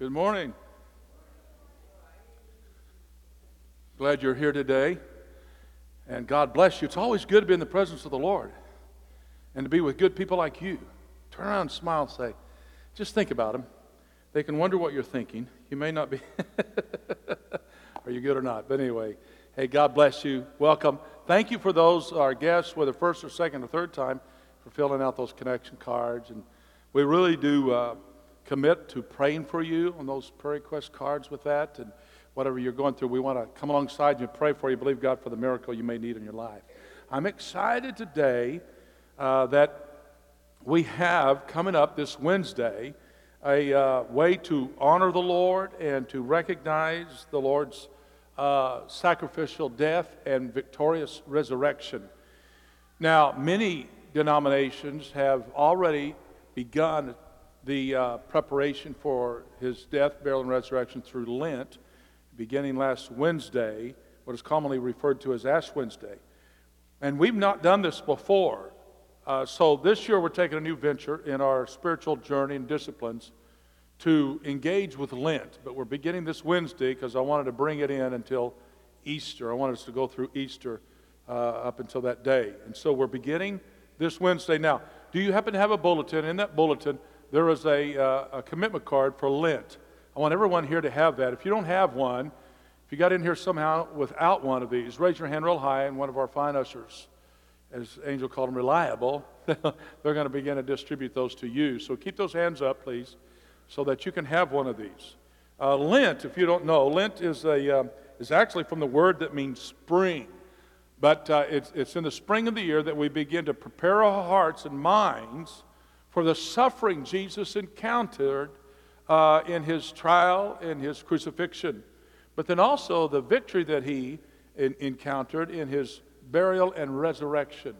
Good morning. Glad you're here today. And God bless you. It's always good to be in the presence of the Lord and to be with good people like you. Turn around and smile and say, just think about them. They can wonder what you're thinking. You may not be. Are you good or not? But anyway, hey, God bless you. Welcome. Thank you for those, our guests, whether first or second or third time, for filling out those connection cards. And we really do uh, commit to praying for you on those prayer request cards with that. And whatever you're going through, we want to come alongside you and pray for you, believe God for the miracle you may need in your life. I'm excited today uh, that we have coming up this Wednesday a uh, way to honor the Lord and to recognize the Lord's uh, sacrificial death and victorious resurrection. Now, many denominations have already begun the uh, preparation for his death, burial, and resurrection through Lent, beginning last Wednesday, what is commonly referred to as Ash Wednesday. And we've not done this before. Uh, so this year we're taking a new venture in our spiritual journey and disciplines to engage with Lent. But we're beginning this Wednesday because I wanted to bring it in until Easter. I wanted us to go through Easter uh, up until that day. And so we're beginning this Wednesday. Now, do you happen to have a bulletin? In that bulletin, there is a, uh, a commitment card for Lent. I want everyone here to have that. If you don't have one, if you got in here somehow without one of these, raise your hand real high, and one of our fine ushers, as Angel called them, reliable, they're going to begin to distribute those to you. So keep those hands up, please, so that you can have one of these. Uh, Lent, if you don't know, Lent is, a, uh, is actually from the word that means spring. But uh, it's, it's in the spring of the year that we begin to prepare our hearts and minds for the suffering Jesus encountered uh, in his trial and his crucifixion, but then also the victory that he in, encountered in his burial and resurrection.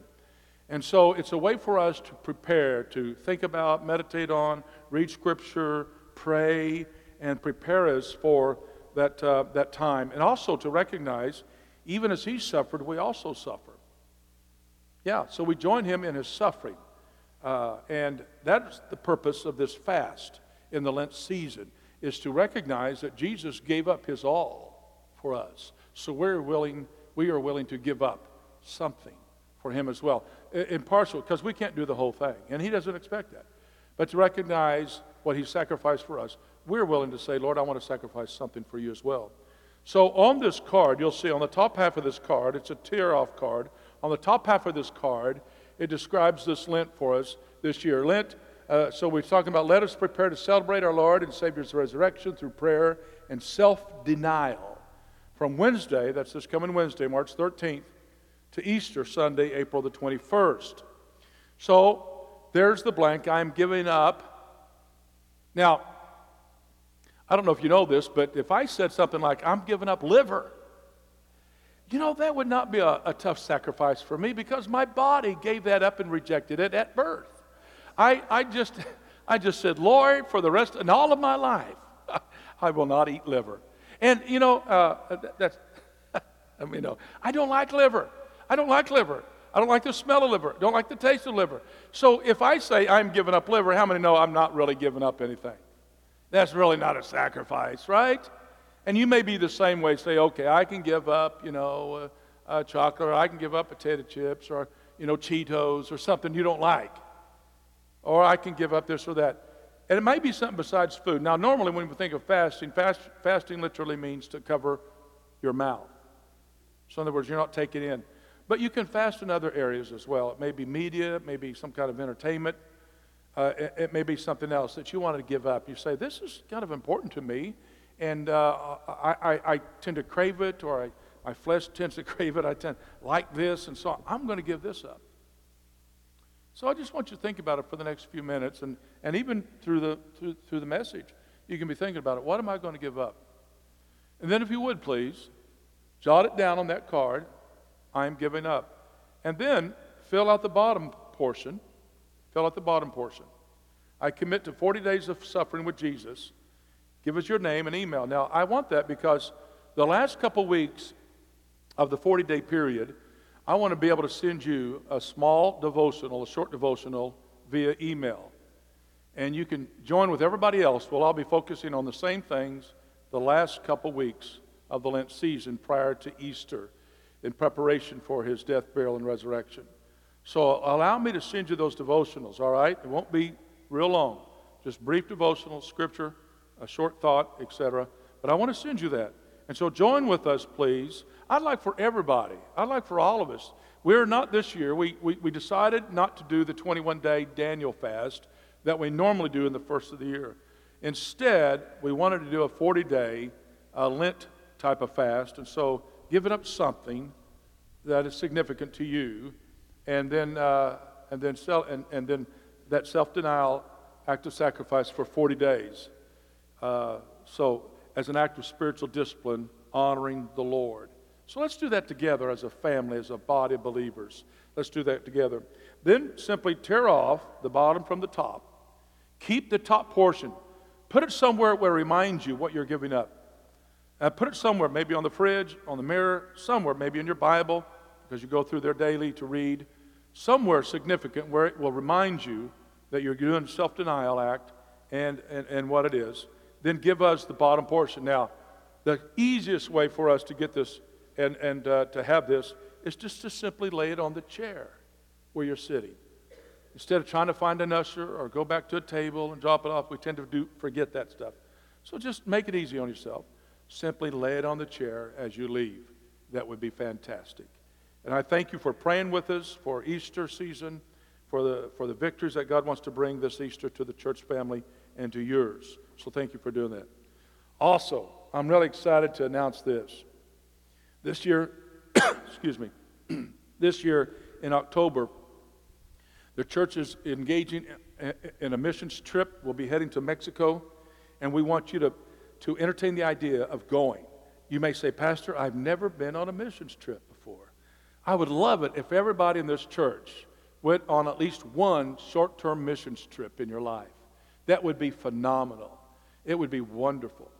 And so it's a way for us to prepare, to think about, meditate on, read scripture, pray, and prepare us for that, uh, that time. And also to recognize, even as he suffered, we also suffer. Yeah, so we join him in his suffering. Uh, and that's the purpose of this fast in the Lent season, is to recognize that Jesus gave up his all for us. So we're willing, we are willing to give up something for him as well. Impartial, because we can't do the whole thing, and he doesn't expect that. But to recognize what he sacrificed for us, we're willing to say, Lord, I want to sacrifice something for you as well. So on this card, you'll see on the top half of this card, it's a tear off card. On the top half of this card, it describes this Lent for us this year. Lent, uh, so we're talking about let us prepare to celebrate our Lord and Savior's resurrection through prayer and self denial. From Wednesday, that's this coming Wednesday, March 13th, to Easter Sunday, April the 21st. So there's the blank. I'm giving up. Now, I don't know if you know this, but if I said something like, I'm giving up liver, you know, that would not be a, a, tough sacrifice for me because my body gave that up and rejected it at birth. I, I, just, I just said, Lord, for the rest and all of my life, I will not eat liver. And, you know, uh, that's, I mean, I don't like liver. I don't like liver. I don't like the smell of liver. I Don't like the taste of liver. So if I say I'm giving up liver, how many know I'm not really giving up anything? That's really not a sacrifice, right? And you may be the same way, say, okay, I can give up, you know, chocolate, or I can give up potato chips, or, you know, Cheetos, or something you don't like. Or I can give up this or that. And it might be something besides food. Now, normally when we think of fasting, fast, fasting literally means to cover your mouth. So, in other words, you're not taking in. But you can fast in other areas as well. It may be media, it may be some kind of entertainment, uh, it, it, may be something else that you want to give up. You say, This is kind of important to me and uh, I, I, I, tend to crave it, or I, my flesh tends to crave it. I tend like this, and so I'm going to give this up. So I just want you to think about it for the next few minutes, and, and even through the, through, through the message, you can be thinking about it. What am I going to give up? And then, if you would please, jot it down on that card. I am giving up. And then fill out the bottom portion. Fill out the bottom portion. I commit to 40 days of suffering with Jesus Give us your name and email. Now, I want that because the last couple weeks of the 40 day period, I want to be able to send you a small devotional, a short devotional via email. And you can join with everybody else. We'll all be focusing on the same things the last couple weeks of the Lent season prior to Easter in preparation for his death, burial, and resurrection. So allow me to send you those devotionals, all right? It won't be real long. Just brief devotional, scripture, a short thought, etc. But I want to send you that. And so join with us, please. I'd like for everybody, I'd like for all of us. We're not this year, we, we, we decided not to do the 21 day Daniel fast that we normally do in the first of the year. Instead, we wanted to do a 40 day uh, Lent type of fast. And so giving up something that is significant to you, and then, uh, and then, sell, and, and then that self denial act of sacrifice for 40 days. Uh, so, as an act of spiritual discipline, honoring the Lord. So, let's do that together as a family, as a body of believers. Let's do that together. Then simply tear off the bottom from the top. Keep the top portion. Put it somewhere where it reminds you what you're giving up. Uh, put it somewhere, maybe on the fridge, on the mirror, somewhere, maybe in your Bible, because you go through there daily to read. Somewhere significant where it will remind you that you're doing self denial act and, and, and what it is. Then give us the bottom portion. Now, the easiest way for us to get this and, and uh, to have this is just to simply lay it on the chair where you're sitting. Instead of trying to find an usher or go back to a table and drop it off, we tend to do, forget that stuff. So just make it easy on yourself simply lay it on the chair as you leave. That would be fantastic. And I thank you for praying with us for Easter season, for the, for the victories that God wants to bring this Easter to the church family and to yours. So thank you for doing that. Also, I'm really excited to announce this. This year, excuse me, this year in October, the church is engaging in a missions trip. We'll be heading to Mexico, and we want you to to entertain the idea of going. You may say, Pastor, I've never been on a missions trip before. I would love it if everybody in this church went on at least one short term missions trip in your life. That would be phenomenal. It would be wonderful.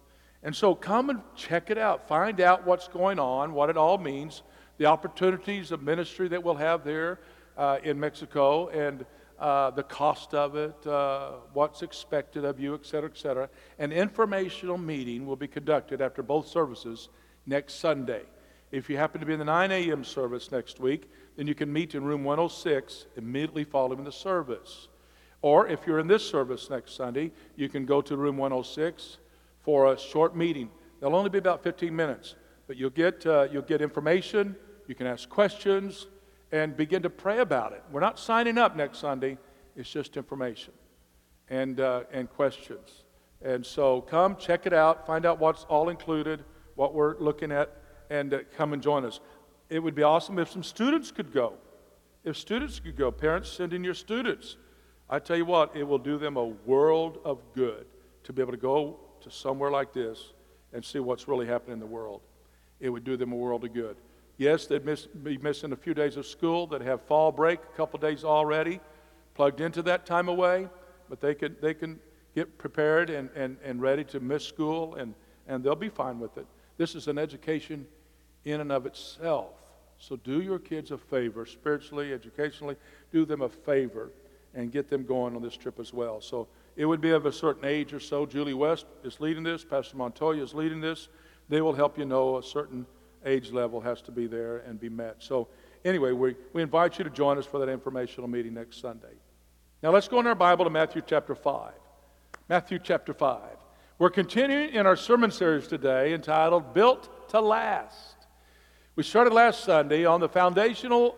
And so come and check it out. Find out what's going on, what it all means, the opportunities of ministry that we'll have there uh, in Mexico, and uh, the cost of it, uh, what's expected of you, et cetera, et cetera. An informational meeting will be conducted after both services next Sunday. If you happen to be in the 9 a.m. service next week, then you can meet in room 106 immediately following the service. Or if you're in this service next Sunday, you can go to room 106 for a short meeting. They'll only be about 15 minutes, but you'll get, uh, you'll get information, you can ask questions, and begin to pray about it. We're not signing up next Sunday, it's just information and, uh, and questions. And so come check it out, find out what's all included, what we're looking at, and uh, come and join us. It would be awesome if some students could go. If students could go, parents send in your students. I tell you what, it will do them a world of good to be able to go to somewhere like this and see what's really happening in the world. It would do them a world of good. Yes, they'd miss, be missing a few days of school. They'd have fall break, a couple days already plugged into that time away, but they can, they can get prepared and, and, and ready to miss school, and, and they'll be fine with it. This is an education in and of itself. So do your kids a favor, spiritually, educationally, do them a favor and get them going on this trip as well. So it would be of a certain age or so. Julie West is leading this, Pastor Montoya is leading this. They will help you know a certain age level has to be there and be met. So, anyway, we, we invite you to join us for that informational meeting next Sunday. Now, let's go in our Bible to Matthew chapter 5. Matthew chapter 5. We're continuing in our sermon series today entitled Built to Last. We started last Sunday on the foundational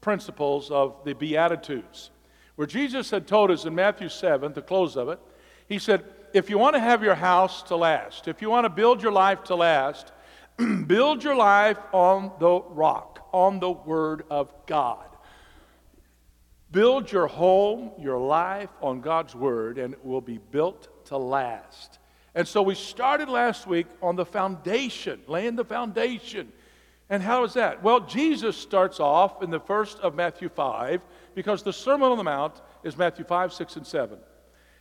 principles of the Beatitudes, where Jesus had told us in Matthew 7, the close of it, He said, If you want to have your house to last, if you want to build your life to last, Build your life on the rock, on the Word of God. Build your home, your life on God's Word, and it will be built to last. And so we started last week on the foundation, laying the foundation. And how is that? Well, Jesus starts off in the first of Matthew 5 because the Sermon on the Mount is Matthew 5, 6, and 7.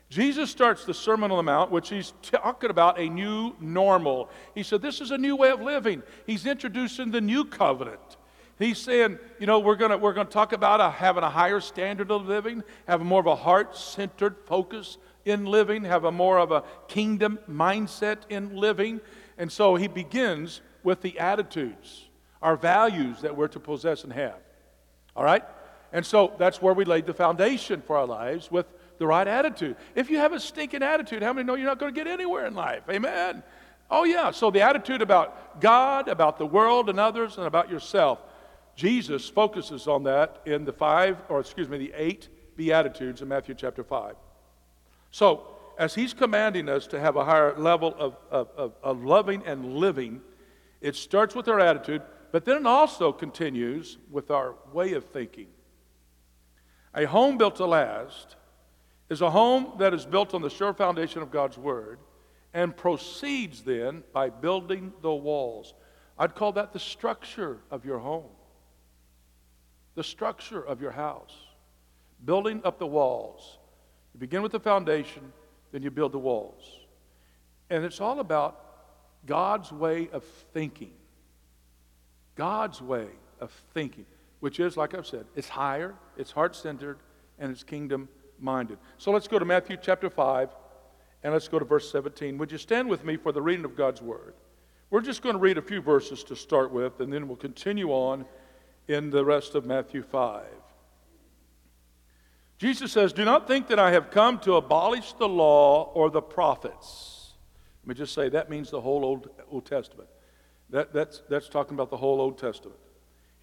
Jesus starts the Sermon on the Mount, which he's talking about a new normal. He said, This is a new way of living. He's introducing the new covenant. He's saying, you know, we're going we're gonna talk about a, having a higher standard of living, having more of a heart centered focus in living, have a more of a kingdom mindset in living. And so he begins with the attitudes, our values that we're to possess and have. All right? And so that's where we laid the foundation for our lives with the right attitude. If you have a stinking attitude, how many know you're not going to get anywhere in life? Amen. Oh, yeah. So the attitude about God, about the world and others, and about yourself. Jesus focuses on that in the five, or excuse me, the eight Beatitudes in Matthew chapter 5. So, as he's commanding us to have a higher level of, of, of, of loving and living, it starts with our attitude, but then it also continues with our way of thinking. A home built to last is a home that is built on the sure foundation of God's Word and proceeds then by building the walls. I'd call that the structure of your home, the structure of your house, building up the walls. You begin with the foundation, then you build the walls. And it's all about God's way of thinking. God's way of thinking, which is, like I've said, it's higher, it's heart centered, and it's kingdom minded. So let's go to Matthew chapter 5 and let's go to verse 17. Would you stand with me for the reading of God's word? We're just going to read a few verses to start with, and then we'll continue on in the rest of Matthew 5. Jesus says, Do not think that I have come to abolish the law or the prophets. Let me just say that means the whole Old, Old Testament. That, that's, that's talking about the whole Old Testament.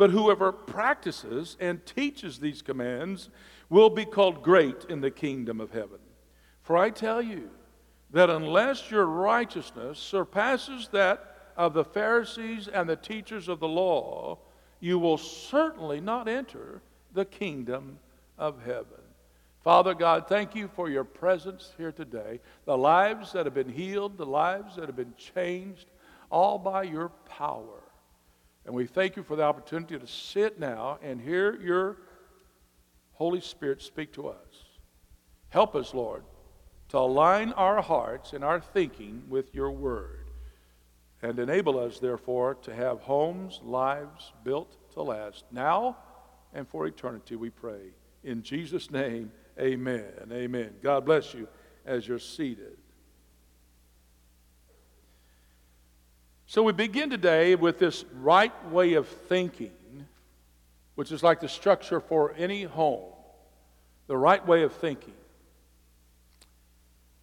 But whoever practices and teaches these commands will be called great in the kingdom of heaven. For I tell you that unless your righteousness surpasses that of the Pharisees and the teachers of the law, you will certainly not enter the kingdom of heaven. Father God, thank you for your presence here today. The lives that have been healed, the lives that have been changed, all by your power. And we thank you for the opportunity to sit now and hear your Holy Spirit speak to us. Help us, Lord, to align our hearts and our thinking with your word and enable us, therefore, to have homes, lives built to last now and for eternity, we pray. In Jesus' name, amen. Amen. God bless you as you're seated. So we begin today with this right way of thinking, which is like the structure for any home. The right way of thinking.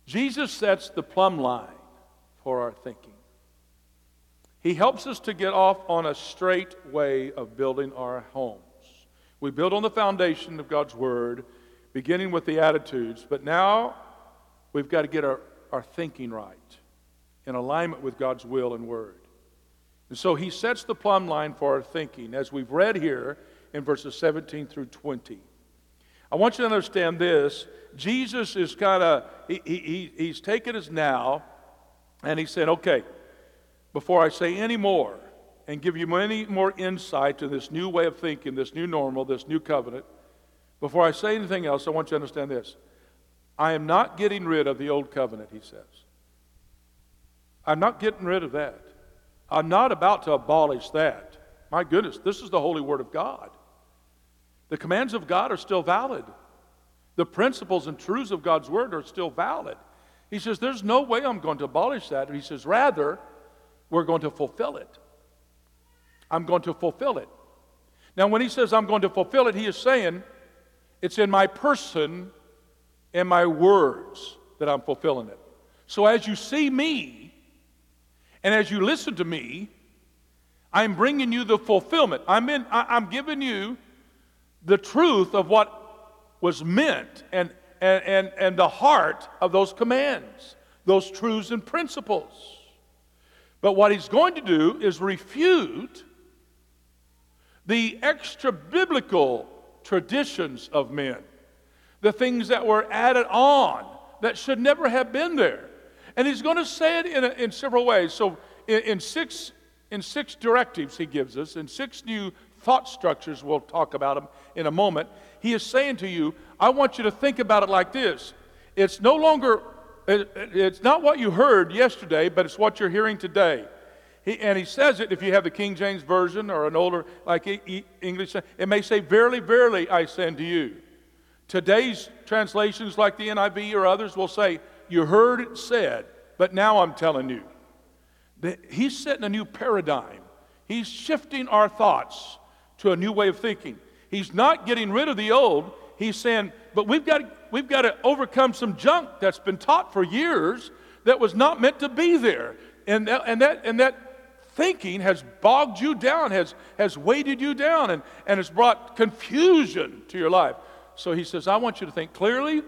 Jesus sets the plumb line for our thinking. He helps us to get off on a straight way of building our homes. We build on the foundation of God's Word, beginning with the attitudes, but now we've got to get our, our thinking right in alignment with God's will and Word. And so he sets the plumb line for our thinking, as we've read here in verses 17 through 20. I want you to understand this. Jesus is kind of, he, he, he's taken us now, and he said, okay, before I say any more and give you any more insight to this new way of thinking, this new normal, this new covenant, before I say anything else, I want you to understand this. I am not getting rid of the old covenant, he says. I'm not getting rid of that. I'm not about to abolish that. My goodness, this is the holy word of God. The commands of God are still valid. The principles and truths of God's word are still valid. He says, There's no way I'm going to abolish that. He says, Rather, we're going to fulfill it. I'm going to fulfill it. Now, when he says I'm going to fulfill it, he is saying it's in my person and my words that I'm fulfilling it. So as you see me and as you listen to me, I'm bringing you the fulfillment. I'm, in, I, am giving you the truth of what was meant and, and, and, and the heart of those commands, those truths and principles. But what he's going to do is refute the extra biblical traditions of men, the things that were added on that should never have been there. And he's going to say it in, a, in several ways. So, in, in, six, in six directives he gives us, in six new thought structures, we'll talk about them in a moment, he is saying to you, I want you to think about it like this. It's no longer, it's not what you heard yesterday, but it's what you're hearing today. He, and he says it, if you have the King James Version or an older, like English, it may say, Verily, verily, I say unto you. Today's translations, like the NIV or others, will say, You heard it said, but now I'm telling you. That he's setting a new paradigm. He's shifting our thoughts to a new way of thinking. He's not getting rid of the old. He's saying, but we've got, we've got to overcome some junk that's been taught for years that was not meant to be there. And that, and that, and that thinking has bogged you down, has, has weighted you down, and, and has brought confusion to your life. So he says, I want you to think clearly,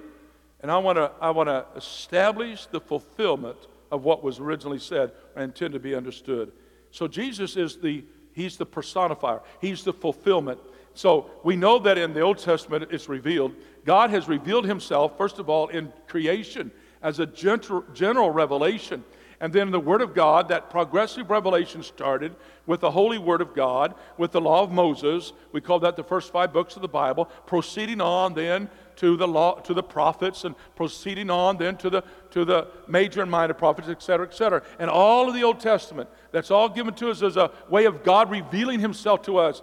and I want to, I want to establish the fulfillment of what was originally said and intend to be understood. So Jesus is the, he's the personifier. He's the fulfillment. So we know that in the Old Testament it's revealed. God has revealed himself, first of all, in creation as a general, general revelation. And then the Word of God, that progressive revelation started with the Holy Word of God, with the Law of Moses. We call that the first five books of the Bible, proceeding on then to the law, to the prophets, and proceeding on then to the to the major and minor prophets, et cetera, et cetera. And all of the Old Testament, that's all given to us as a way of God revealing Himself to us.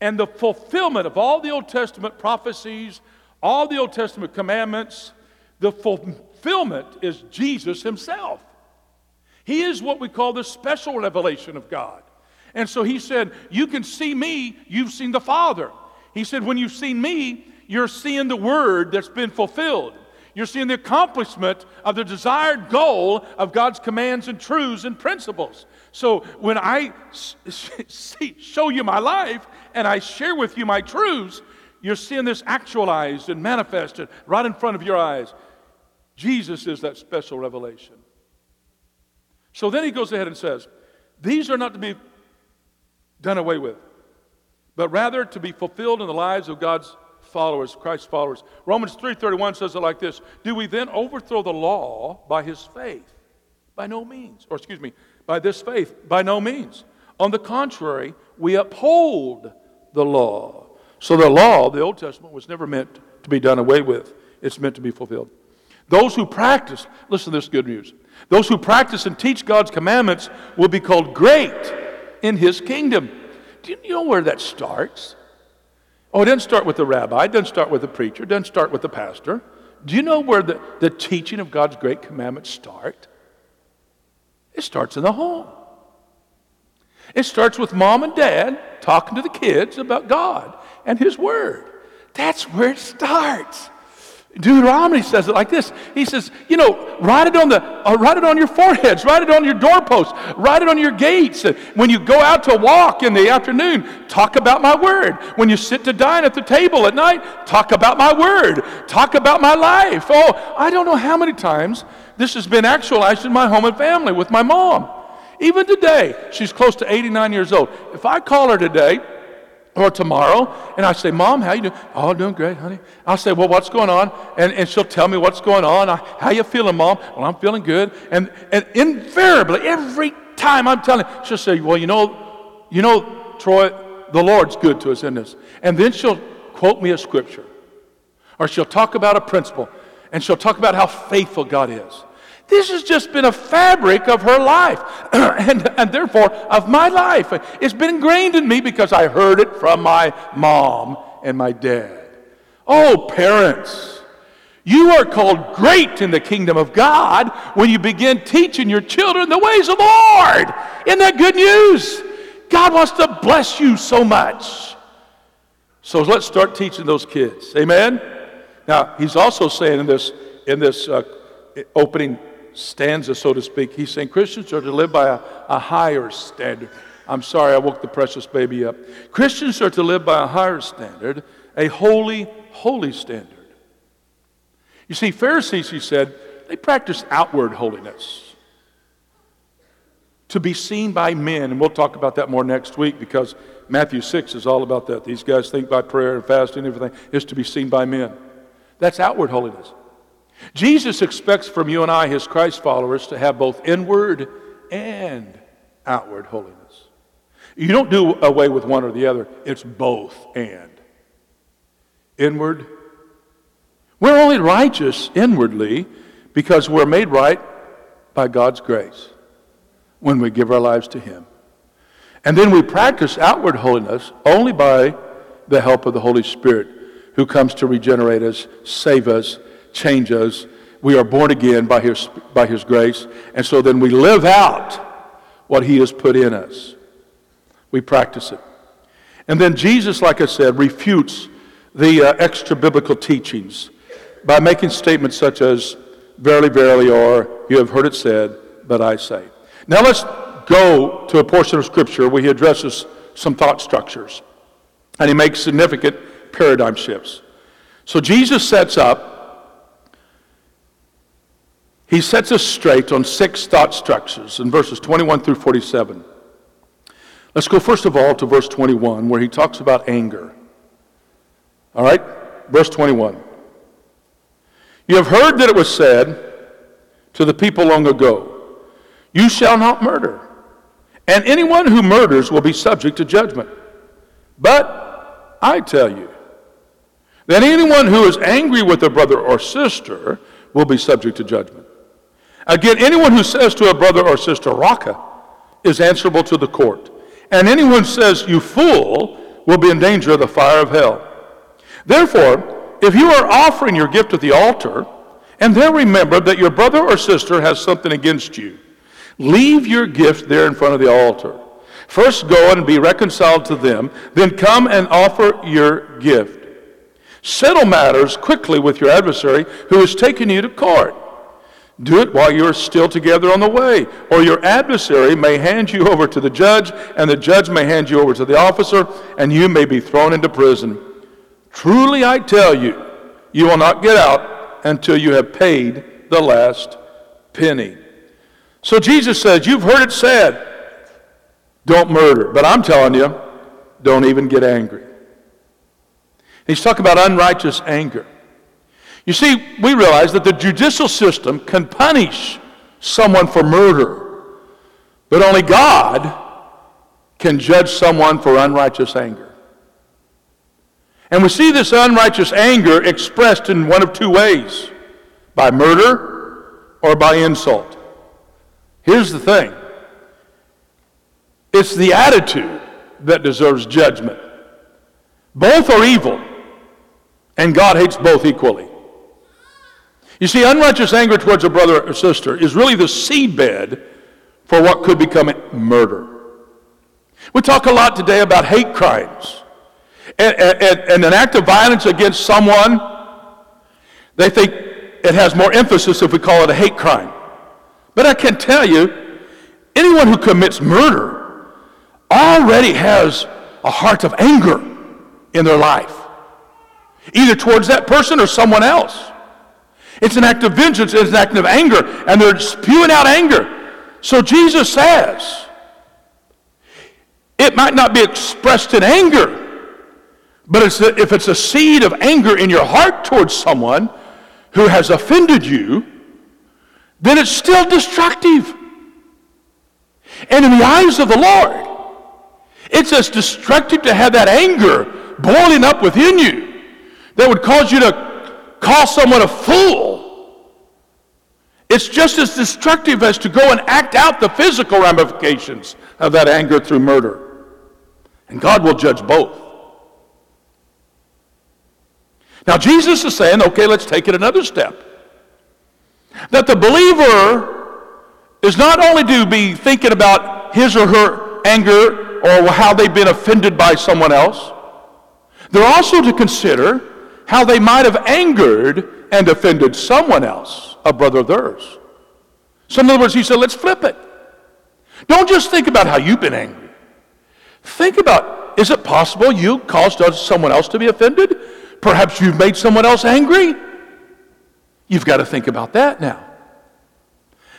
And the fulfillment of all the Old Testament prophecies, all the Old Testament commandments, the fulfillment is Jesus Himself. He is what we call the special revelation of God. And so He said, You can see me, you've seen the Father. He said, When you've seen me, you're seeing the Word that's been fulfilled. You're seeing the accomplishment of the desired goal of God's commands and truths and principles. So when I show you my life and I share with you my truths, you're seeing this actualized and manifested right in front of your eyes. Jesus is that special revelation. So then he goes ahead and says, These are not to be done away with, but rather to be fulfilled in the lives of God's followers, Christ's followers. Romans 3:31 says it like this: Do we then overthrow the law by his faith? By no means. Or excuse me, by this faith? By no means. On the contrary, we uphold the law. So the law, the Old Testament, was never meant to be done away with. It's meant to be fulfilled. Those who practice, listen to this good news. Those who practice and teach God's commandments will be called great in his kingdom. Do you know where that starts? Oh, it doesn't start with the rabbi, it doesn't start with the preacher, it doesn't start with the pastor. Do you know where the, the teaching of God's great commandments start? It starts in the home. It starts with mom and dad talking to the kids about God and His Word. That's where it starts. Deuteronomy says it like this. He says, you know, write it on the, uh, write it on your foreheads, write it on your doorposts, write it on your gates. When you go out to walk in the afternoon, talk about my word. When you sit to dine at the table at night, talk about my word. Talk about my life. Oh, I don't know how many times this has been actualized in my home and family with my mom. Even today, she's close to 89 years old. If I call her today, or tomorrow, and I say, Mom, how you doing? Oh, doing great, honey. I'll say, Well, what's going on? And, and she'll tell me what's going on. I, how you feeling, Mom? Well, I'm feeling good. And, and invariably, every time I'm telling she'll say, Well, you know, you know, Troy, the Lord's good to us in this. And then she'll quote me a scripture. Or she'll talk about a principle. And she'll talk about how faithful God is. This has just been a fabric of her life and, and therefore of my life. It's been ingrained in me because I heard it from my mom and my dad. Oh, parents, you are called great in the kingdom of God when you begin teaching your children the ways of the Lord. Isn't that good news? God wants to bless you so much. So let's start teaching those kids. Amen? Now, he's also saying in this, in this uh, opening stanza, so to speak. He's saying Christians are to live by a, a higher standard. I'm sorry, I woke the precious baby up. Christians are to live by a higher standard, a holy, holy standard. You see, Pharisees, he said, they practice outward holiness. to be seen by men. And we'll talk about that more next week because Matthew 6 is all about that. These guys think by prayer and fasting and everything is to be seen by men. That's outward holiness. Jesus expects from you and I, his Christ followers, to have both inward and outward holiness. You don't do away with one or the other, it's both and. Inward. We're only righteous inwardly because we're made right by God's grace when we give our lives to Him. And then we practice outward holiness only by the help of the Holy Spirit who comes to regenerate us, save us, change us. We are born again by His, by His grace. And so then we live out what He has put in us. We practice it. And then Jesus, like I said, refutes the uh, extra biblical teachings by making statements such as, Verily, verily, or you have heard it said, but I say. Now let's go to a portion of Scripture where he addresses some thought structures and he makes significant paradigm shifts. So Jesus sets up he sets us straight on six thought structures in verses 21 through 47. Let's go first of all to verse 21, where he talks about anger. All right? Verse 21. You have heard that it was said to the people long ago, You shall not murder, and anyone who murders will be subject to judgment. But I tell you that anyone who is angry with a brother or sister will be subject to judgment. Again, anyone who says to a brother or sister, Raca, is answerable to the court. And anyone who says, You fool, will be in danger of the fire of hell. Therefore, if you are offering your gift at the altar, and there remember that your brother or sister has something against you, leave your gift there in front of the altar. First go and be reconciled to them, then come and offer your gift. Settle matters quickly with your adversary who is taking you to court do it while you're still together on the way. Or your adversary may hand you over to the judge, and the judge may hand you over to the officer, and you may be thrown into prison. Truly I tell you, you will not get out until you have paid the last penny. So Jesus says, You've heard it said, don't murder. But I'm telling you, don't even get angry. He's talking about unrighteous anger. You see, we realize that the judicial system can punish someone for murder, but only God can judge someone for unrighteous anger. And we see this unrighteous anger expressed in one of two ways by murder or by insult. Here's the thing it's the attitude that deserves judgment. Both are evil, and God hates both equally. You see, unrighteous anger towards a brother or sister is really the seedbed for what could become murder. We talk a lot today about hate crimes. And, and, and, an act of violence against someone, they think it has more emphasis if we call it a hate crime. But I can tell you, anyone who commits murder already has a heart of anger in their life, either towards that person or someone else. It's an act of vengeance, it's an act of anger, and they're spewing out anger. So Jesus says, it might not be expressed in anger, but it's a, if it's a seed of anger in your heart towards someone who has offended you, then it's still destructive. And in the eyes of the Lord, it's as destructive to have that anger boiling up within you that would cause you to call someone a fool, it's just as destructive as to go and act out the physical ramifications of that anger through murder. And God will judge both. Now, Jesus is saying, okay, let's take it another step. That the believer is not only to be thinking about his or her anger or how they've been offended by someone else, they're also to consider how they might have angered and offended someone else, a brother of theirs. So, in other words, he said, let's flip it. Don't just think about how you've been angry. Think about is it possible you caused someone else to be offended? Perhaps you've made someone else angry? You've got to think about that now.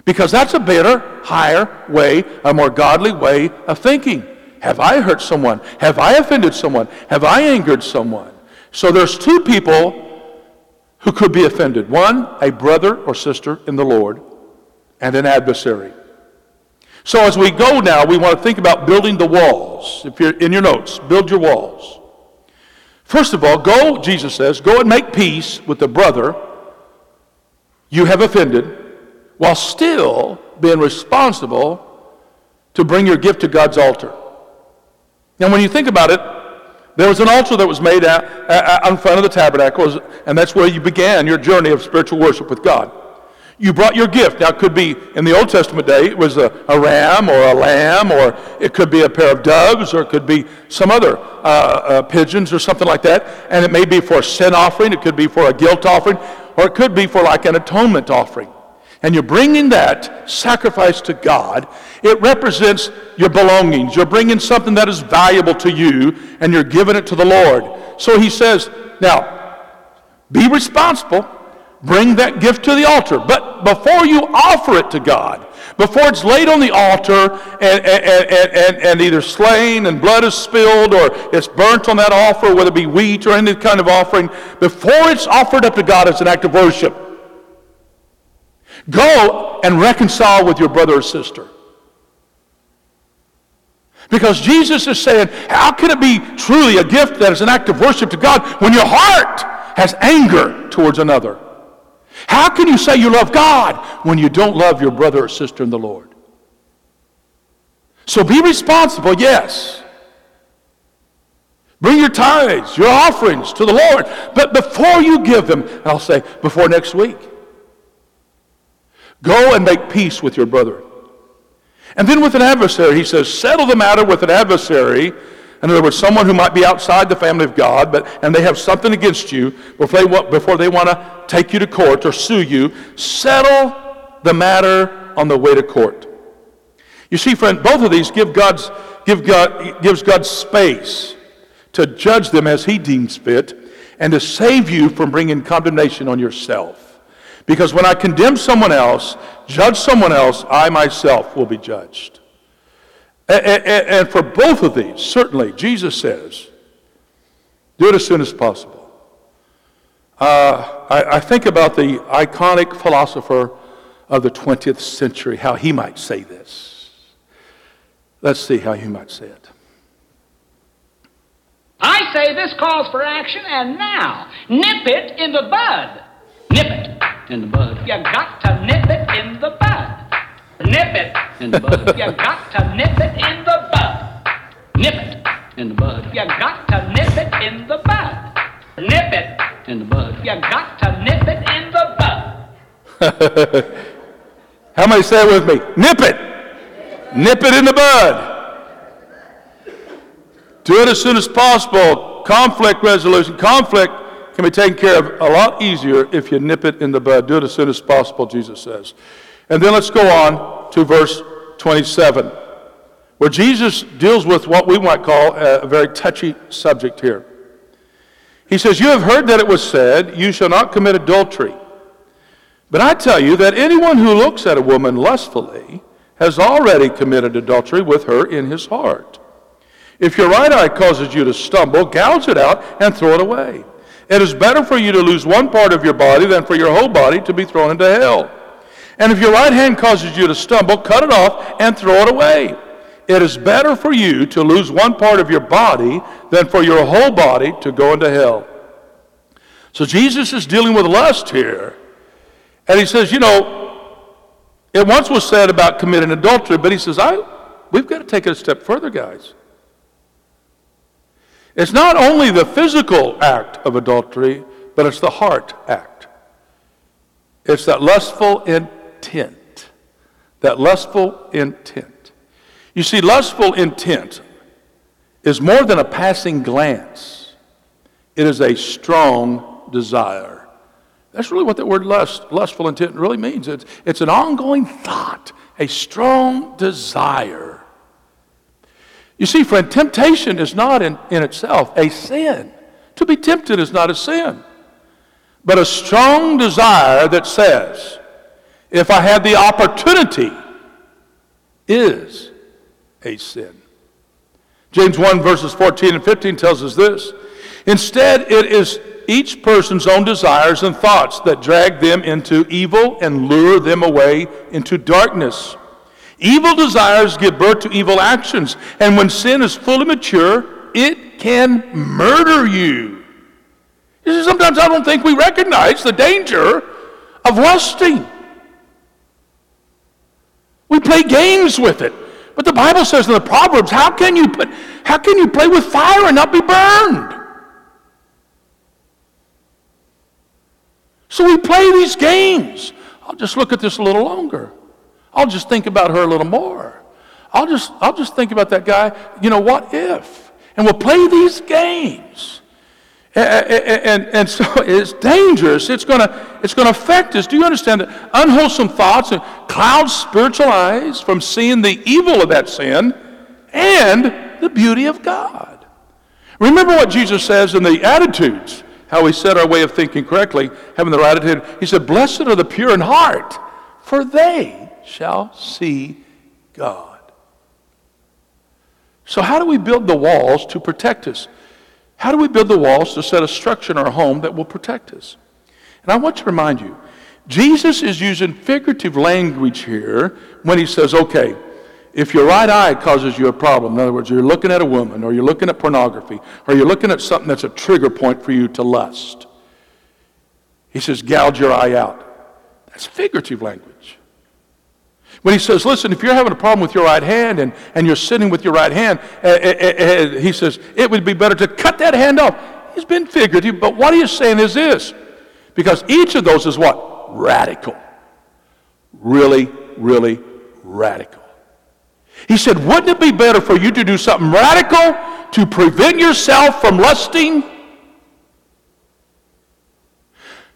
Because that's a better, higher way, a more godly way of thinking. Have I hurt someone? Have I offended someone? Have I angered someone? So there's two people who could be offended one, a brother or sister in the Lord, and an adversary. So as we go now, we want to think about building the walls. If you're in your notes, build your walls. First of all, go, Jesus says, go and make peace with the brother you have offended while still being responsible to bring your gift to God's altar. Now, when you think about it, there was an altar that was made out, out in front of the tabernacle, and that's where you began your journey of spiritual worship with God. You brought your gift. Now, it could be in the Old Testament day, it was a, a ram or a lamb, or it could be a pair of doves, or it could be some other uh, uh, pigeons or something like that. And it may be for a sin offering, it could be for a guilt offering, or it could be for like an atonement offering and you're bringing that sacrifice to God, it represents your belongings. You're bringing something that is valuable to you, and you're giving it to the Lord. So he says, now, be responsible. Bring that gift to the altar. But before you offer it to God, before it's laid on the altar and, and, and, and, either slain and blood is spilled or it's burnt on that offer, whether it be wheat or any kind of offering, before it's offered up to God as an act of worship, Go and reconcile with your brother or sister. Because Jesus is saying, how can it be truly a gift that is an act of worship to God when your heart has anger towards another? How can you say you love God when you don't love your brother or sister in the Lord? So be responsible, yes. Bring your tithes, your offerings to the Lord. But before you give them, I'll say, before next week, Go and make peace with your brother. And then with an adversary, he says, settle the matter with an adversary. In other words, someone who might be outside the family of God, but and they have something against you before they want, before they want to take you to court or sue you. Settle the matter on the way to court. You see, friend, both of these give God's give God gives God space to judge them as He deems fit, and to save you from bringing condemnation on yourself. Because when I condemn someone else, judge someone else, I myself will be judged. And, and, and, for both of these, certainly, Jesus says, do it as soon as possible. Uh, I, I think about the iconic philosopher of the 20th century, how he might say this. Let's see how he might say it. I say this calls for action, and now, nip it in the bud. Nip it in the bud. You got to nip it in the bud. Nip it in the bud. You got to nip it in the bud. Nip it in the bud. You got to nip it in the bud. Nip it in the bud. You got to nip it in the bud. How many say it with me? Nip it. Nip it in the bud. Do it as soon as possible. Conflict resolution. Conflict can be taken care of a lot easier if you nip it in the bud. Do it as soon as possible, Jesus says. And then let's go on to verse 27, where Jesus deals with what we might call a very touchy subject here. He says, You have heard that it was said, You shall not commit adultery. But I tell you that anyone who looks at a woman lustfully has already committed adultery with her in his heart. If your right eye causes you to stumble, gouge it out and throw it away. It is better for you to lose one part of your body than for your whole body to be thrown into hell. And if your right hand causes you to stumble, cut it off and throw it away. It is better for you to lose one part of your body than for your whole body to go into hell. So Jesus is dealing with lust here. And he says, you know, it once was said about committing adultery, but he says, I, we've got to take it a step further, guys. It's not only the physical act of adultery, but it's the heart act. It's that lustful intent. That lustful intent. You see, lustful intent is more than a passing glance, it is a strong desire. That's really what that word lust, lustful intent really means. It's, it's an ongoing thought, a strong desire you see, friend, temptation is not in, in itself a sin. To be tempted is not a sin, but a strong desire that says, if I had the opportunity, is a sin. James 1, verses 14 and 15 tells us this. Instead, it is each person's own desires and thoughts that drag them into evil and lure them away into darkness. Evil desires give birth to evil actions, and when sin is fully mature, it can murder you. you see, sometimes I don't think we recognize the danger of lusting. We play games with it. But the Bible says in the Proverbs, how can you put, how can you play with fire and not be burned? So we play these games. I'll just look at this a little longer. I'll just think about her a little more. I'll just, I'll just think about that guy. You know, what if? And we'll play these games. And, and, and so it's dangerous. It's going to it's gonna affect us. Do you understand that unwholesome thoughts cloud spiritual eyes from seeing the evil of that sin and the beauty of God? Remember what Jesus says in the attitudes, how we set our way of thinking correctly, having the right attitude. He said, Blessed are the pure in heart, for they shall see God. So, how do we build the walls to protect us? How do we build the walls to set a structure in our home that will protect us? And I want to remind you, Jesus is using figurative language here when he says, okay, if your right eye causes you a problem, in other words, you're looking at a woman, or you're looking at pornography, or you're looking at something that's a trigger point for you to lust, he says, gouge your eye out. That's figurative language. When he says, listen, if you're having a problem with your right hand and, and you're sitting with your right hand, uh, uh, uh, he says, it would be better to cut that hand off. He's been figurative, but what he is saying is this because each of those is what? Radical. Really, really radical. He said, wouldn't it be better for you to do something radical to prevent yourself from lusting?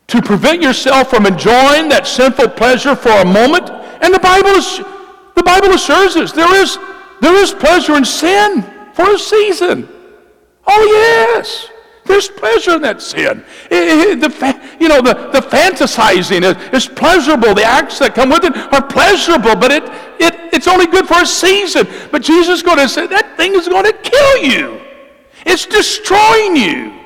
To prevent yourself from enjoying that sinful pleasure for a moment? And the Bible, is, the Bible assures us there is, there is pleasure in sin for a season. Oh, yes. There's pleasure in that sin. It, it, the, you know, the, the fantasizing is, is, pleasurable. The acts that come with it are pleasurable, but it, it, it's only good for a season. But Jesus is going to say that thing is going to kill you. It's destroying you.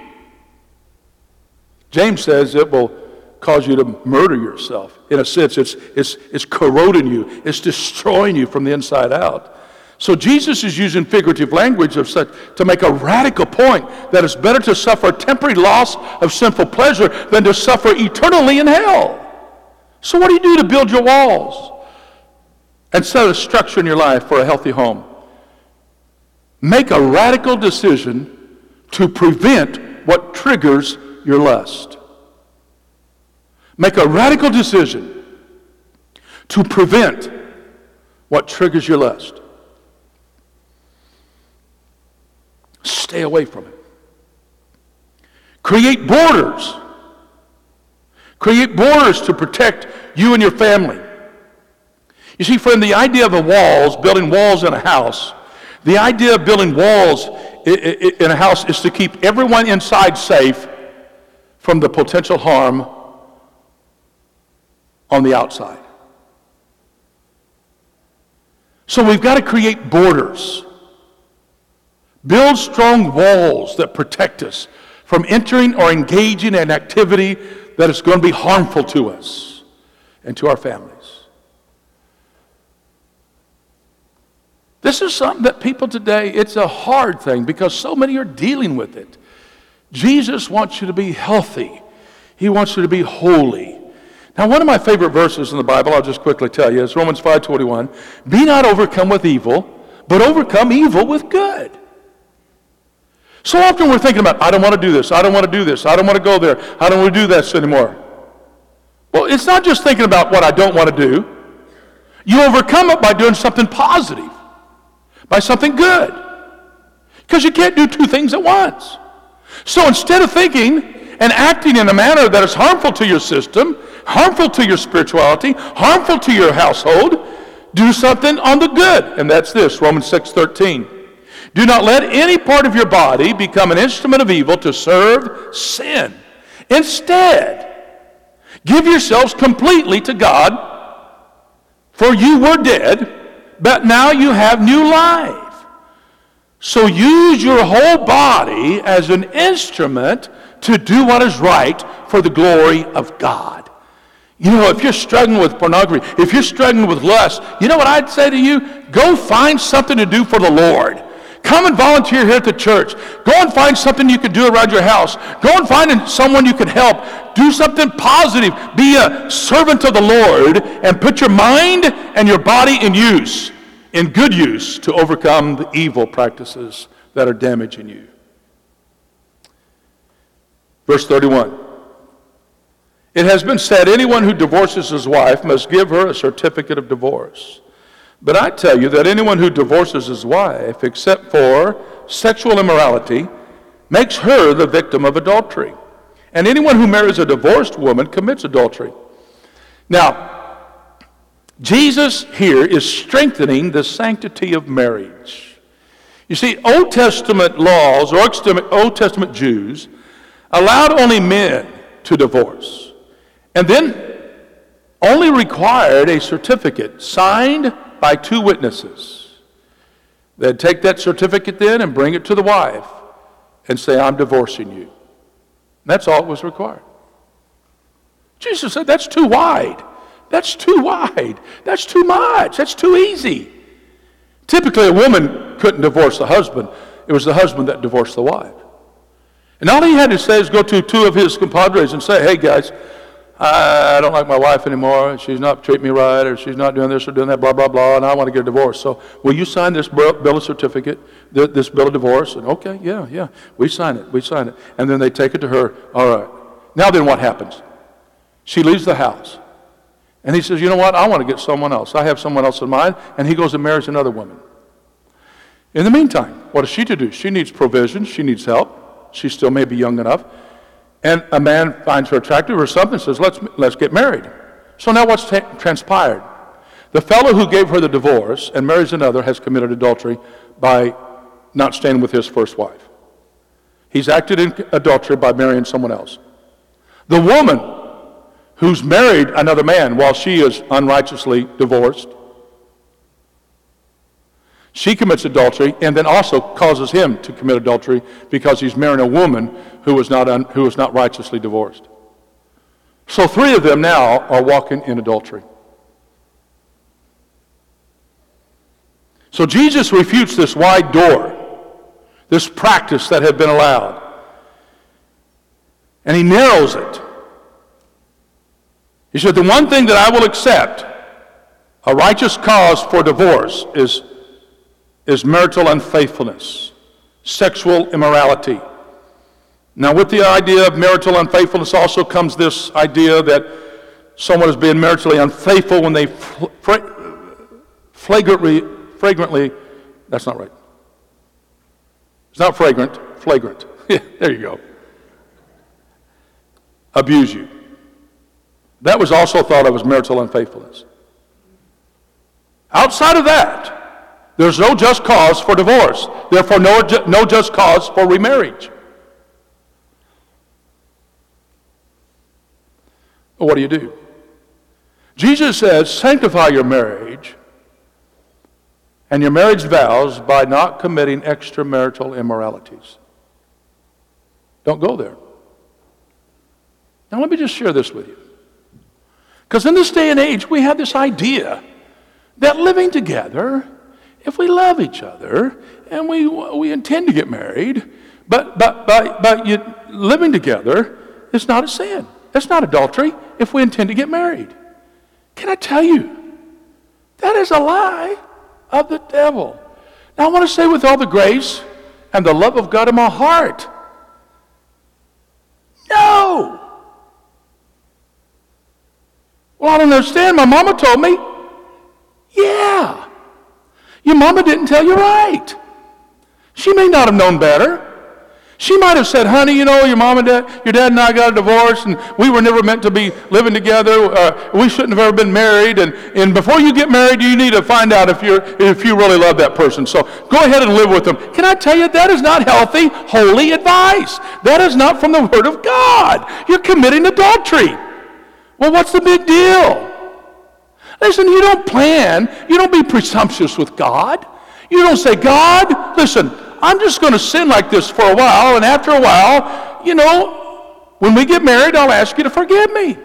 James says it will cause you to murder yourself. In a sense, it's, it's, it's corroding you, it's destroying you from the inside out. So Jesus is using figurative language of such to make a radical point that it's better to suffer temporary loss of sinful pleasure than to suffer eternally in hell. So what do you do to build your walls and set a structure in your life for a healthy home? Make a radical decision to prevent what triggers your lust. Make a radical decision to prevent what triggers your lust. Stay away from it. Create borders. Create borders to protect you and your family. You see, friend, the idea of the walls, building walls in a house, the idea of building walls in a house is to keep everyone inside safe from the potential harm on the outside. So we've got to create borders. Build strong walls that protect us from entering or engaging in activity that is going to be harmful to us and to our families. This is something that people today, it's a hard thing because so many are dealing with it. Jesus wants you to be healthy. He wants you to be holy. Now, one of my favorite verses in the Bible, I'll just quickly tell you, is Romans 5:21. Be not overcome with evil, but overcome evil with good. So often we're thinking about, I don't want to do this, I don't want to do this, I don't want to go there, I don't want to do this anymore. Well, it's not just thinking about what I don't want to do. You overcome it by doing something positive, by something good. Because you can't do two things at once. So instead of thinking and acting in a manner that is harmful to your system, harmful to your spirituality, harmful to your household, do something on the good. And that's this, Romans 6:13. Do not let any part of your body become an instrument of evil to serve sin. Instead, give yourselves completely to God For you were dead, but now you have new life. So use your whole body as an instrument to do what is right for the glory of God. You know, if you're struggling with pornography, if you're struggling with lust, you know what I'd say to you? Go find something to do for the Lord. Come and volunteer here at the church. Go and find something you can do around your house. Go and find someone you can help. Do something positive. Be a servant of the Lord and put your mind and your body in use, in good use, to overcome the evil practices that are damaging you. Verse 31. It has been said anyone who divorces his wife must give her a certificate of divorce. But I tell you that anyone who divorces his wife, except for sexual immorality, makes her the victim of adultery. And anyone who marries a divorced woman commits adultery. Now, Jesus here is strengthening the sanctity of marriage. You see, Old Testament laws or Old Testament Jews allowed only men to divorce, and then only required a certificate signed by two witnesses. They'd take that certificate then and bring it to the wife and say, I'm divorcing you. That's all that was required. Jesus said, That's too wide. That's too wide. That's too much. That's too easy. Typically, a woman couldn't divorce the husband, it was the husband that divorced the wife. And all he had to say is go to two of his compadres and say, Hey, guys, I don't like my wife anymore. She's not treating me right, or she's not doing this or doing that, blah, blah, blah, and I want to get a divorce. So will you sign this bill of certificate, this bill of divorce? And okay, yeah, yeah. We sign it. We sign it. And then they take it to her. All right. Now then what happens? She leaves the house. And he says, you know what? I want to get someone else. I have someone else in mind. And he goes and marries another woman. In the meantime, what is she to do? She needs provision. She needs help. She still may be young enough and a man finds her attractive or something says, let's, let's get married. So now what's transpired? The fellow who gave her the divorce and marries another has committed adultery by not staying with his first wife. He's acted in adultery by marrying someone else. The woman who's married another man while she is unrighteously divorced she commits adultery and then also causes him to commit adultery because he's marrying a woman who was not, un, who was not righteously divorced. So three of them now are walking in adultery. So Jesus refutes this wide door, this practice that had been allowed. And he narrows it. He said, The one thing that I will accept, a righteous cause for divorce, is is marital unfaithfulness, sexual immorality. Now, with the idea of marital unfaithfulness also comes this idea that someone is being maritally unfaithful when they flagrantly, flagrantly, that's not right. It's not fragrant, flagrant. there you go. Abuse you. That was also thought of as marital unfaithfulness. Outside of that, there's no just cause for divorce. Therefore, no, no just cause for remarriage. what do you do? Jesus says, sanctify your marriage and your marriage vows by not committing extramarital immoralities. Don't go there. Now, let me just share this with you. Because in this day and age, we have this idea that living together if we love each other and we, we intend to get married, but, but, but, but you, living together is not a sin. That's not adultery if we intend to get married. Can I tell you? That is a lie of the devil. Now, I want to say with all the grace and the love of God in my heart no. Well, I don't understand. My mama told me. Yeah. Your mama didn't tell you right. She may not have known better. She might have said, honey, you know, your mom and dad, your dad and I got a divorce, and we were never meant to be living together. Uh, we shouldn't have ever been married. And, and before you get married, you need to find out if, you're, if you really love that person. So go ahead and live with them. Can I tell you, that is not healthy, holy advice. That is not from the Word of God. You're committing adultery. Well, what's the big deal? Listen, you don't plan, you don't be presumptuous with God. You don't say, God, listen, I'm just going to sin like this for a while, and after a while, you know, when we get married, I'll ask you to forgive me.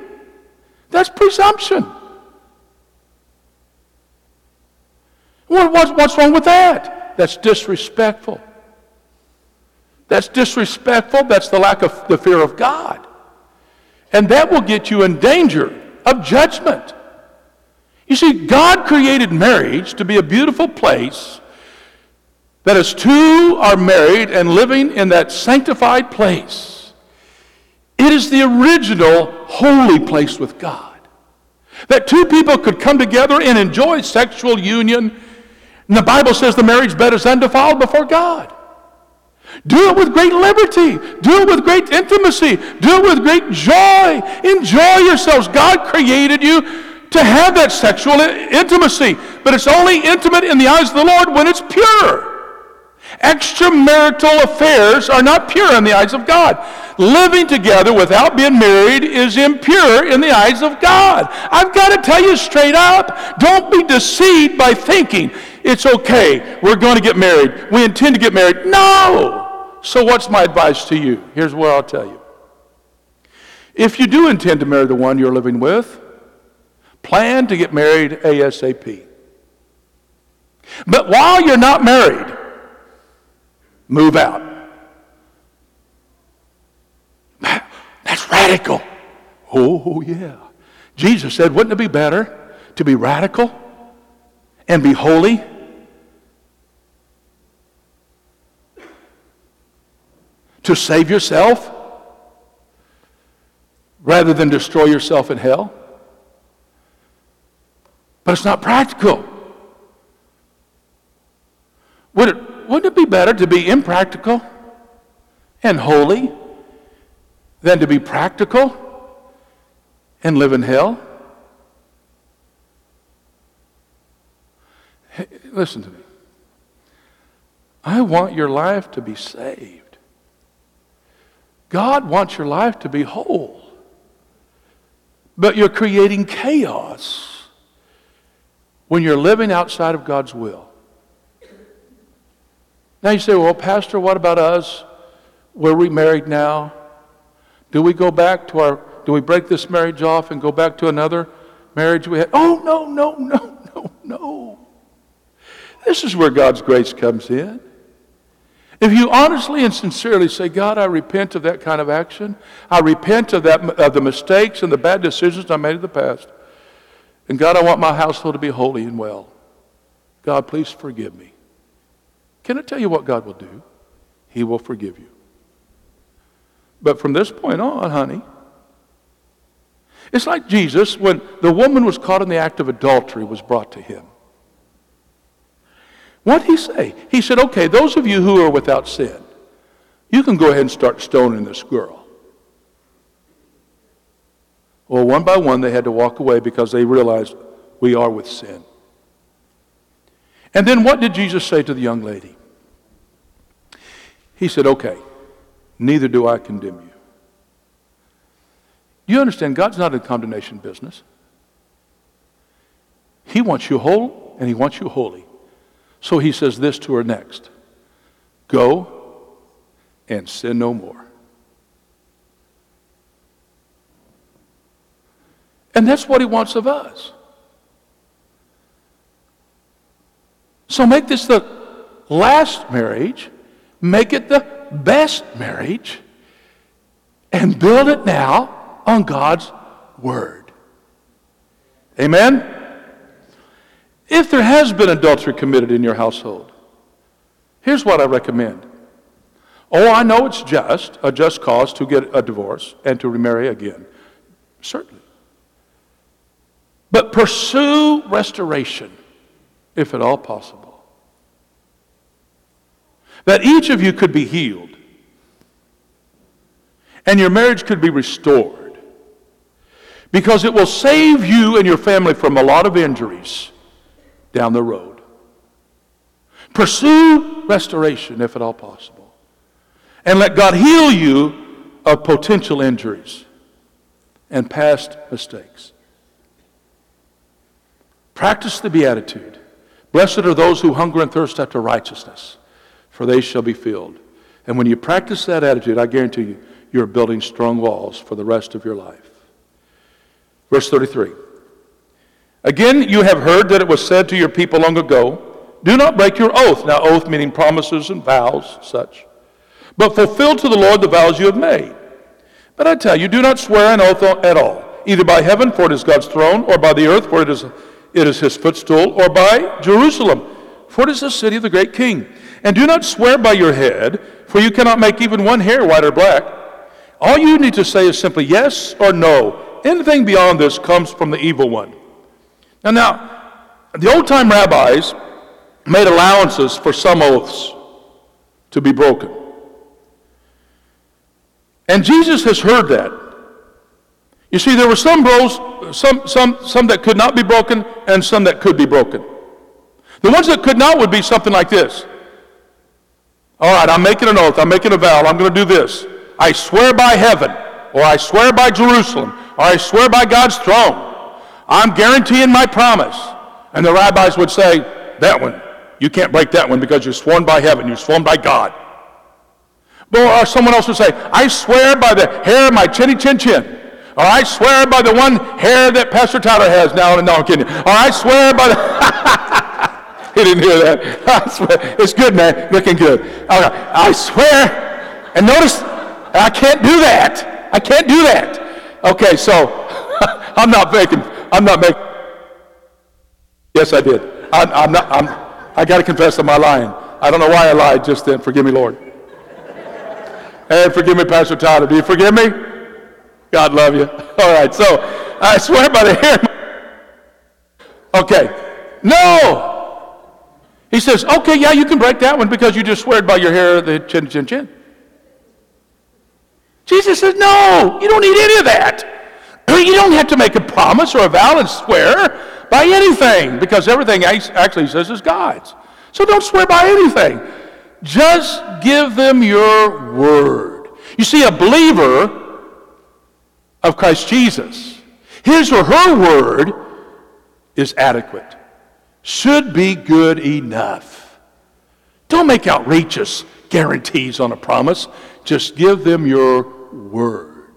That's presumption. What, what's wrong with that? That's disrespectful. That's disrespectful. That's the lack of the fear of God. And that will get you in danger of judgment. You see, God created marriage to be a beautiful place that as two are married and living in that sanctified place, it is the original holy place with God. That two people could come together and enjoy sexual union. And the Bible says the marriage bed is undefiled before God. Do it with great liberty. Do it with great intimacy. Do it with great joy. Enjoy yourselves. God created you to have that sexual intimacy, but it's only intimate in the eyes of the Lord when it's pure. Extramarital affairs are not pure in the eyes of God. Living together without being married is impure in the eyes of God. I've got to tell you straight up don't be deceived by thinking it's okay, we're going to get married, we intend to get married. No! So, what's my advice to you? Here's what I'll tell you. If you do intend to marry the one you're living with, plan to get married ASAP. But while you're not married, move out. That's radical. Oh, yeah. Jesus said, wouldn't it be better to be radical and be holy? To save yourself rather than destroy yourself in hell? But it's not practical. Would it wouldn't it be better to be impractical and holy than to be practical and live in hell? Hey, listen to me. I want your life to be saved. God wants your life to be whole. But you're creating chaos when you're living outside of God's will. Now you say, well, Pastor, what about us? We're remarried now. Do we go back to our, do we break this marriage off and go back to another marriage we had? Oh, no, no, no, no, no. This is where God's grace comes in. If you honestly and sincerely say, God, I repent of that kind of action. I repent of, that, of the mistakes and the bad decisions I made in the past. And God, I want my household to be holy and well. God, please forgive me. Can I tell you what God will do? He will forgive you. But from this point on, honey, it's like Jesus when the woman was caught in the act of adultery was brought to him. What did he say? He said, okay, those of you who are without sin, you can go ahead and start stoning this girl. Well, one by one, they had to walk away because they realized we are with sin. And then what did Jesus say to the young lady? He said, Okay, neither do I condemn you. Do you understand, God's not in condemnation business. He wants you whole and He wants you holy. So He says this to her next Go and sin no more. And that's what He wants of us. So make this the last marriage, make it the best marriage, and build it now on God's Word. Amen? If there has been adultery committed in your household, here's what I recommend. Oh, I know it's just, a just cause to get a divorce and to remarry again. Certainly. But pursue restoration if at all possible. That each of you could be healed and your marriage could be restored because it will save you and your family from a lot of injuries down the road. Pursue restoration if at all possible. And let God heal you of potential injuries and past mistakes. Practice the beatitude. Blessed are those who hunger and thirst after righteousness, for they shall be filled. And when you practice that attitude, I guarantee you, you're building strong walls for the rest of your life. Verse 33. Again, you have heard that it was said to your people long ago, Do not break your oath. Now, oath meaning promises and vows, such. But fulfill to the Lord the vows you have made. But I tell you, do not swear an oath at all, either by heaven, for it is God's throne, or by the earth, for it is, it is his footstool, or by Jerusalem, for it is the city of the great king. And do not swear by your head, for you cannot make even one hair white or black. All you need to say is simply yes or no. Anything beyond this comes from the evil one. Now, now the old time rabbis made allowances for some oaths to be broken. And Jesus has heard that. You see, there were some bros, some, some, some that could not be broken and some that could be broken. The ones that could not would be something like this. All right, I'm making an oath, I'm making a vow, I'm going to do this. I swear by heaven, or I swear by Jerusalem, or I swear by God's throne. I'm guaranteeing my promise. And the rabbis would say, that one, you can't break that one because you're sworn by heaven, you're sworn by God. Or someone else would say, I swear by the hair of my chinny chin chin. Or I swear by the one hair that Pastor Tyler has now. No, I'm kidding. Or I swear by the. he didn't hear that. I swear. It's good, man. Looking good. I swear. And notice, I can't do that. I can't do that. Okay, so I'm not making. I'm not making. Yes, I did. I'm, I'm not. I'm, I got to confess to my lying. I don't know why I lied just then. Forgive me, Lord. And forgive me, Pastor Tyler. Do you forgive me? God love you. All right, so I swear by the hair. Okay. No. He says, okay, yeah, you can break that one because you just swear by your hair, the chin, chin, chin. Jesus says, no, you don't need any of that. You don't have to make a promise or a vow and swear by anything because everything actually says is God's. So don't swear by anything. Just give them your word. You see, a believer of Christ Jesus, his or her word is adequate, should be good enough. Don't make outrageous guarantees on a promise. Just give them your word.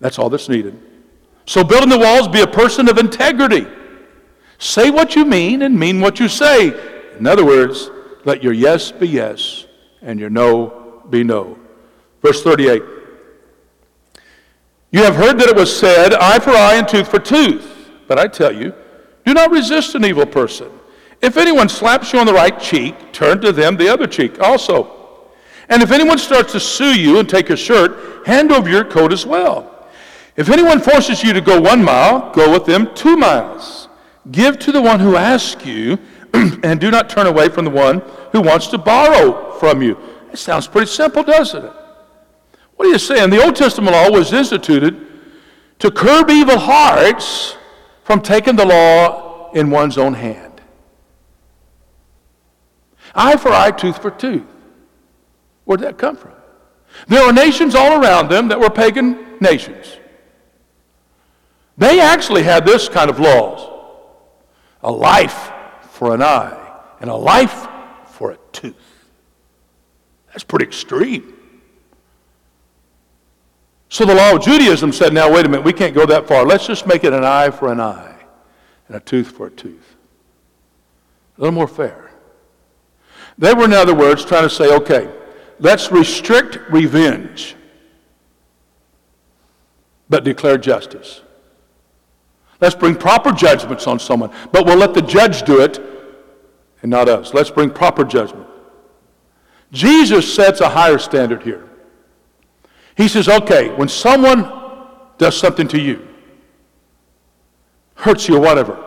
That's all that's needed. So, building the walls, be a person of integrity. Say what you mean and mean what you say. In other words, let your yes be yes and your no be no. Verse 38. You have heard that it was said, eye for eye and tooth for tooth. But I tell you, do not resist an evil person. If anyone slaps you on the right cheek, turn to them the other cheek also. And if anyone starts to sue you and take your shirt, hand over your coat as well. If anyone forces you to go one mile, go with them two miles. Give to the one who asks you, and do not turn away from the one who wants to borrow from you. It sounds pretty simple, doesn't it? What are you saying? The Old Testament law was instituted to curb evil hearts from taking the law in one's own hand. Eye for eye, tooth for tooth. Where'd that come from? There were nations all around them that were pagan nations. They actually had this kind of laws a life for an eye and a life for a tooth. That's pretty extreme. So the law of Judaism said, now wait a minute, we can't go that far. Let's just make it an eye for an eye and a tooth for a tooth. A little more fair. They were, in other words, trying to say, okay, let's restrict revenge, but declare justice. Let's bring proper judgments on someone, but we'll let the judge do it and not us. Let's bring proper judgment. Jesus sets a higher standard here. He says, okay, when someone does something to you, hurts you or whatever,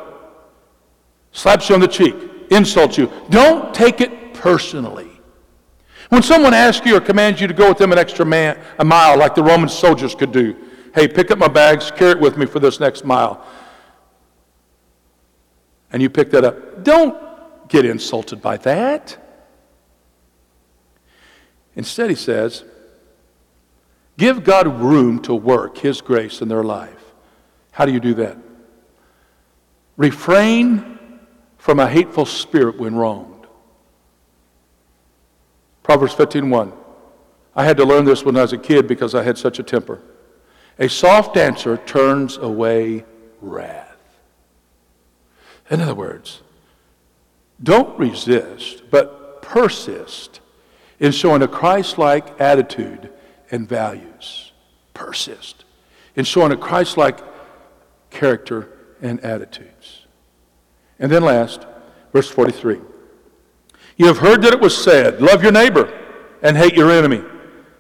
slaps you on the cheek, insults you, don't take it personally. When someone asks you or commands you to go with them an extra man, a mile like the Roman soldiers could do, hey, pick up my bags, carry it with me for this next mile and you pick that up. Don't get insulted by that. Instead, he says, give God room to work his grace in their life. How do you do that? Refrain from a hateful spirit when wronged. Proverbs 15:1. I had to learn this when I was a kid because I had such a temper. A soft answer turns away wrath. In other words, don't resist, but persist in showing a Christ like attitude and values. Persist in showing a Christ like character and attitudes. And then last, verse 43. You have heard that it was said, Love your neighbor and hate your enemy.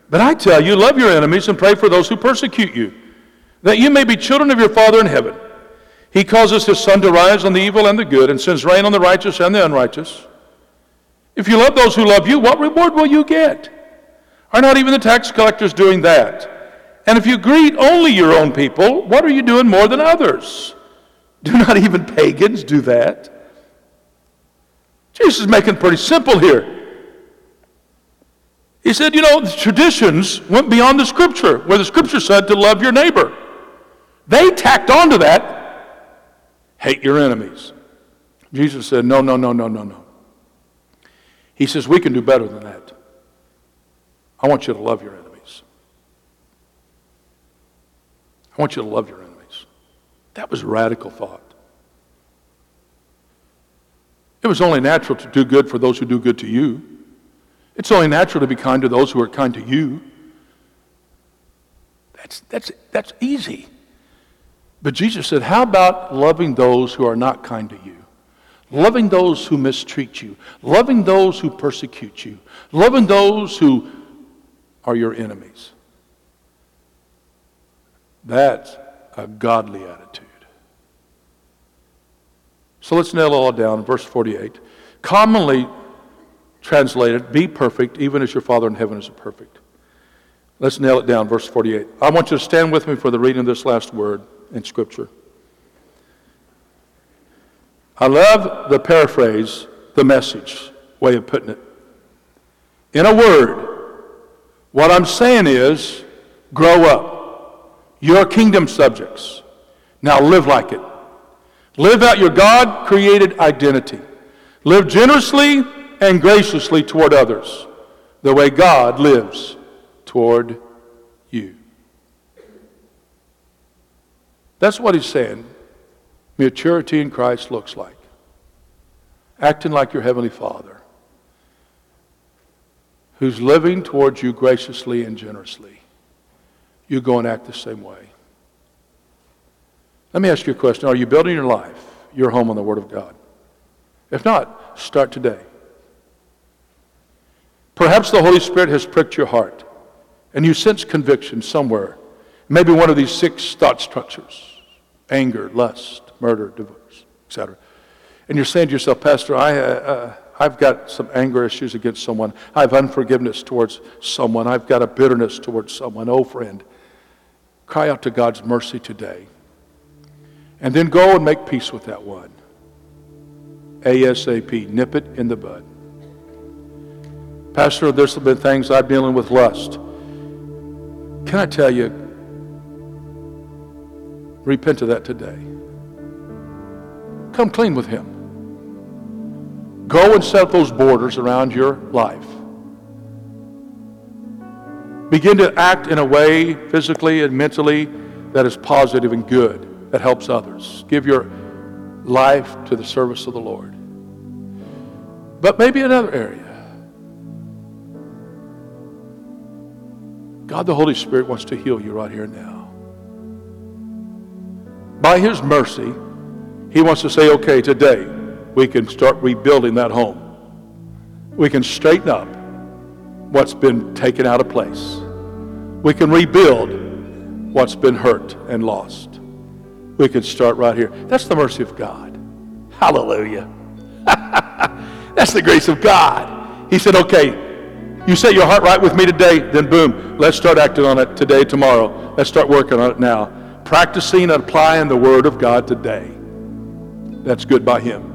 But I tell you, love your enemies and pray for those who persecute you, that you may be children of your Father in heaven. He causes his sun to rise on the evil and the good, and sends rain on the righteous and the unrighteous. If you love those who love you, what reward will you get? Are not even the tax collectors doing that? And if you greet only your own people, what are you doing more than others? Do not even pagans do that? Jesus is making it pretty simple here. He said, you know, the traditions went beyond the scripture, where the scripture said to love your neighbor. They tacked onto that, hate your enemies. Jesus said, no, no, no, no, no, no. He says, we can do better than that. I want you to love your enemies. I want you to love your enemies. That was radical thought. It was only natural to do good for those who do good to you. It's only natural to be kind to those who are kind to you. That's, that's, that's easy. But Jesus said, How about loving those who are not kind to you? Loving those who mistreat you, loving those who persecute you, loving those who are your enemies. That's a godly attitude. So let's nail it all down. Verse 48. Commonly translated, be perfect, even as your Father in heaven is perfect. Let's nail it down, verse 48. I want you to stand with me for the reading of this last word in Scripture. I love the paraphrase, the message way of putting it. In a word, what I'm saying is grow up. You're kingdom subjects. Now live like it. Live out your God created identity. Live generously and graciously toward others, the way God lives toward you. That's what he's saying maturity in Christ looks like. Acting like your Heavenly Father, who's living towards you graciously and generously. You go and act the same way. Let me ask you a question. Are you building your life, your home on the Word of God? If not, start today. Perhaps the Holy Spirit has pricked your heart and you sense conviction somewhere. Maybe one of these six thought structures anger, lust, murder, divorce, etc. And you're saying to yourself, Pastor, I, uh, uh, I've got some anger issues against someone. I have unforgiveness towards someone. I've got a bitterness towards someone. Oh, friend, cry out to God's mercy today. And then go and make peace with that one. ASAP. Nip it in the bud. Pastor, there's been things I've been dealing with lust. Can I tell you, repent of that today. Come clean with Him. Go and set those borders around your life. Begin to act in a way, physically and mentally, that is positive and good, that helps others. Give your life to the service of the Lord. But maybe another area. God the Holy Spirit wants to heal you right here now. By His mercy, He wants to say, okay, today we can start rebuilding that home. We can straighten up what's been taken out of place. We can rebuild what's been hurt and lost. We can start right here. That's the mercy of God. Hallelujah. That's the grace of God. He said, okay, you set your heart right with me today, then boom, let's start acting on it today, tomorrow. Let's start working on it now. Practicing and applying the Word of God today. That's good by Him.